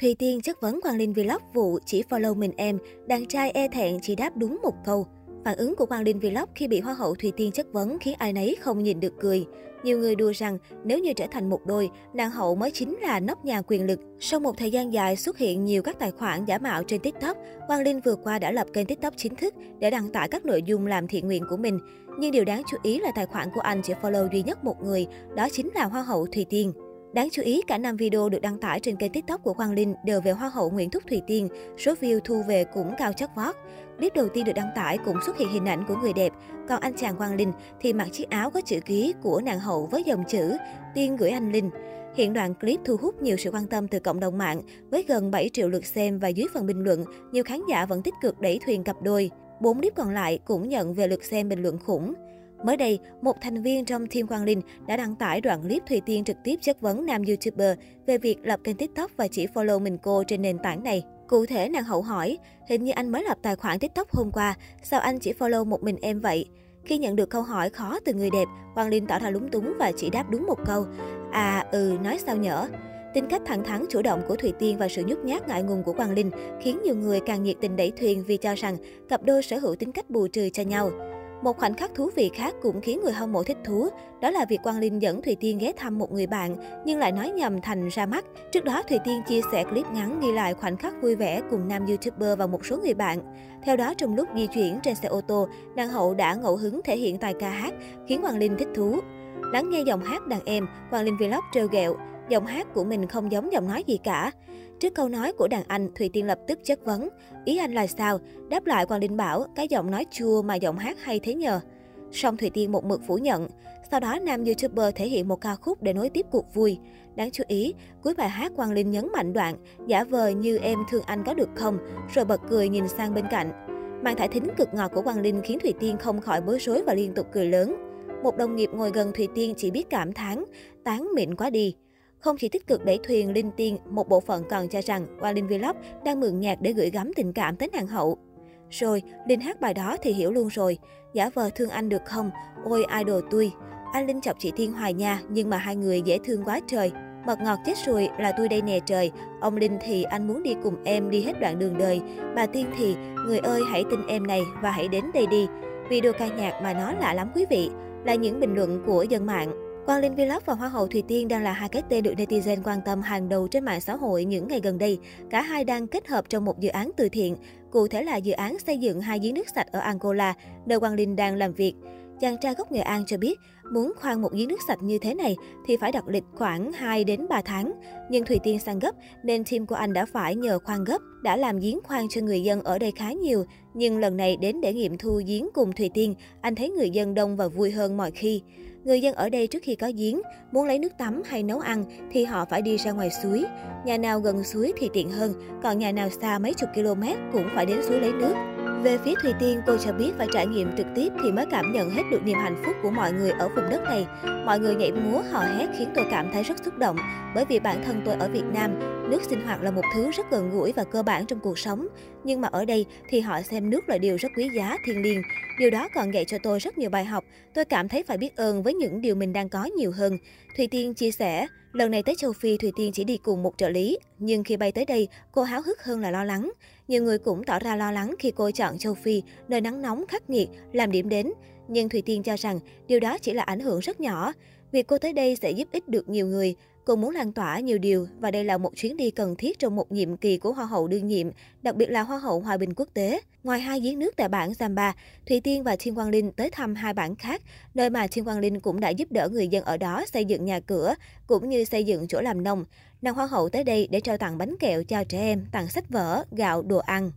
Thùy Tiên chất vấn Quang Linh Vlog vụ chỉ follow mình em, đàn trai e thẹn chỉ đáp đúng một câu. Phản ứng của Quang Linh Vlog khi bị Hoa hậu Thùy Tiên chất vấn khiến ai nấy không nhìn được cười. Nhiều người đùa rằng nếu như trở thành một đôi, nàng hậu mới chính là nóc nhà quyền lực. Sau một thời gian dài xuất hiện nhiều các tài khoản giả mạo trên TikTok, Quang Linh vừa qua đã lập kênh TikTok chính thức để đăng tải các nội dung làm thiện nguyện của mình. Nhưng điều đáng chú ý là tài khoản của anh chỉ follow duy nhất một người, đó chính là Hoa hậu Thùy Tiên. Đáng chú ý, cả năm video được đăng tải trên kênh TikTok của Quang Linh đều về Hoa hậu Nguyễn Thúc Thùy Tiên, số view thu về cũng cao chất vót. Clip đầu tiên được đăng tải cũng xuất hiện hình ảnh của người đẹp, còn anh chàng Quang Linh thì mặc chiếc áo có chữ ký của nàng hậu với dòng chữ Tiên gửi anh Linh. Hiện đoạn clip thu hút nhiều sự quan tâm từ cộng đồng mạng với gần 7 triệu lượt xem và dưới phần bình luận, nhiều khán giả vẫn tích cực đẩy thuyền cặp đôi. Bốn clip còn lại cũng nhận về lượt xem bình luận khủng. Mới đây, một thành viên trong Team Quang Linh đã đăng tải đoạn clip Thùy Tiên trực tiếp chất vấn nam YouTuber về việc lập kênh TikTok và chỉ follow mình cô trên nền tảng này. Cụ thể, nàng hậu hỏi, hình như anh mới lập tài khoản TikTok hôm qua, sao anh chỉ follow một mình em vậy? Khi nhận được câu hỏi khó từ người đẹp, Quang Linh tỏ ra lúng túng và chỉ đáp đúng một câu. À, ừ, nói sao nhở? Tính cách thẳng thắn chủ động của Thùy Tiên và sự nhút nhát ngại ngùng của Quang Linh khiến nhiều người càng nhiệt tình đẩy thuyền vì cho rằng cặp đôi sở hữu tính cách bù trừ cho nhau. Một khoảnh khắc thú vị khác cũng khiến người hâm mộ thích thú, đó là việc Quang Linh dẫn Thùy Tiên ghé thăm một người bạn, nhưng lại nói nhầm thành ra mắt. Trước đó, Thùy Tiên chia sẻ clip ngắn ghi lại khoảnh khắc vui vẻ cùng nam YouTuber và một số người bạn. Theo đó, trong lúc di chuyển trên xe ô tô, nàng hậu đã ngẫu hứng thể hiện tài ca hát, khiến Quang Linh thích thú. Lắng nghe giọng hát đàn em, Quang Linh Vlog trêu ghẹo, giọng hát của mình không giống giọng nói gì cả. Trước câu nói của đàn anh, Thùy Tiên lập tức chất vấn. Ý anh là sao? Đáp lại Quang Linh bảo, cái giọng nói chua mà giọng hát hay thế nhờ. Song Thùy Tiên một mực phủ nhận. Sau đó, nam YouTuber thể hiện một ca khúc để nối tiếp cuộc vui. Đáng chú ý, cuối bài hát Quang Linh nhấn mạnh đoạn, giả vờ như em thương anh có được không, rồi bật cười nhìn sang bên cạnh. Màn thải thính cực ngọt của Quang Linh khiến Thùy Tiên không khỏi bối rối và liên tục cười lớn. Một đồng nghiệp ngồi gần Thùy Tiên chỉ biết cảm thán, tán mịn quá đi. Không chỉ tích cực đẩy thuyền Linh Tiên, một bộ phận còn cho rằng Quang Linh Vlog đang mượn nhạc để gửi gắm tình cảm tới nàng hậu. Rồi, Linh hát bài đó thì hiểu luôn rồi. Giả vờ thương anh được không? Ôi idol tôi. Anh Linh chọc chị Thiên hoài nha, nhưng mà hai người dễ thương quá trời. Mật ngọt chết rồi là tôi đây nè trời. Ông Linh thì anh muốn đi cùng em đi hết đoạn đường đời. Bà Tiên thì, người ơi hãy tin em này và hãy đến đây đi. Video ca nhạc mà nó lạ lắm quý vị. Là những bình luận của dân mạng. Quang Linh Vlog và Hoa hậu Thùy Tiên đang là hai cái tên được netizen quan tâm hàng đầu trên mạng xã hội những ngày gần đây. Cả hai đang kết hợp trong một dự án từ thiện, cụ thể là dự án xây dựng hai giếng nước sạch ở Angola, nơi Quang Linh đang làm việc. Chàng trai gốc Nghệ An cho biết, muốn khoan một giếng nước sạch như thế này thì phải đặt lịch khoảng 2 đến 3 tháng. Nhưng Thủy Tiên sang gấp nên team của anh đã phải nhờ khoan gấp, đã làm giếng khoan cho người dân ở đây khá nhiều. Nhưng lần này đến để nghiệm thu giếng cùng Thủy Tiên, anh thấy người dân đông và vui hơn mọi khi. Người dân ở đây trước khi có giếng, muốn lấy nước tắm hay nấu ăn thì họ phải đi ra ngoài suối. Nhà nào gần suối thì tiện hơn, còn nhà nào xa mấy chục km cũng phải đến suối lấy nước. Về phía Thùy Tiên, cô cho biết phải trải nghiệm trực tiếp thì mới cảm nhận hết được niềm hạnh phúc của mọi người ở vùng đất này. Mọi người nhảy múa, hò hét khiến tôi cảm thấy rất xúc động, bởi vì bản thân tôi ở Việt Nam, nước sinh hoạt là một thứ rất gần gũi và cơ bản trong cuộc sống. Nhưng mà ở đây thì họ xem nước là điều rất quý giá, thiêng liêng. Điều đó còn dạy cho tôi rất nhiều bài học. Tôi cảm thấy phải biết ơn với những điều mình đang có nhiều hơn. Thùy Tiên chia sẻ, lần này tới châu Phi Thùy Tiên chỉ đi cùng một trợ lý, nhưng khi bay tới đây, cô háo hức hơn là lo lắng. Nhiều người cũng tỏ ra lo lắng khi cô chọn châu Phi, nơi nắng nóng khắc nghiệt, làm điểm đến. Nhưng Thùy Tiên cho rằng điều đó chỉ là ảnh hưởng rất nhỏ. Việc cô tới đây sẽ giúp ích được nhiều người. Cô muốn lan tỏa nhiều điều và đây là một chuyến đi cần thiết trong một nhiệm kỳ của Hoa hậu đương nhiệm, đặc biệt là Hoa hậu Hòa bình quốc tế. Ngoài hai giếng nước tại bản Zamba, Thùy Tiên và Thiên Quang Linh tới thăm hai bản khác, nơi mà Thiên Quang Linh cũng đã giúp đỡ người dân ở đó xây dựng nhà cửa, cũng như xây dựng chỗ làm nông. Nàng Hoa hậu tới đây để trao tặng bánh kẹo cho trẻ em, tặng sách vở, gạo, đồ ăn.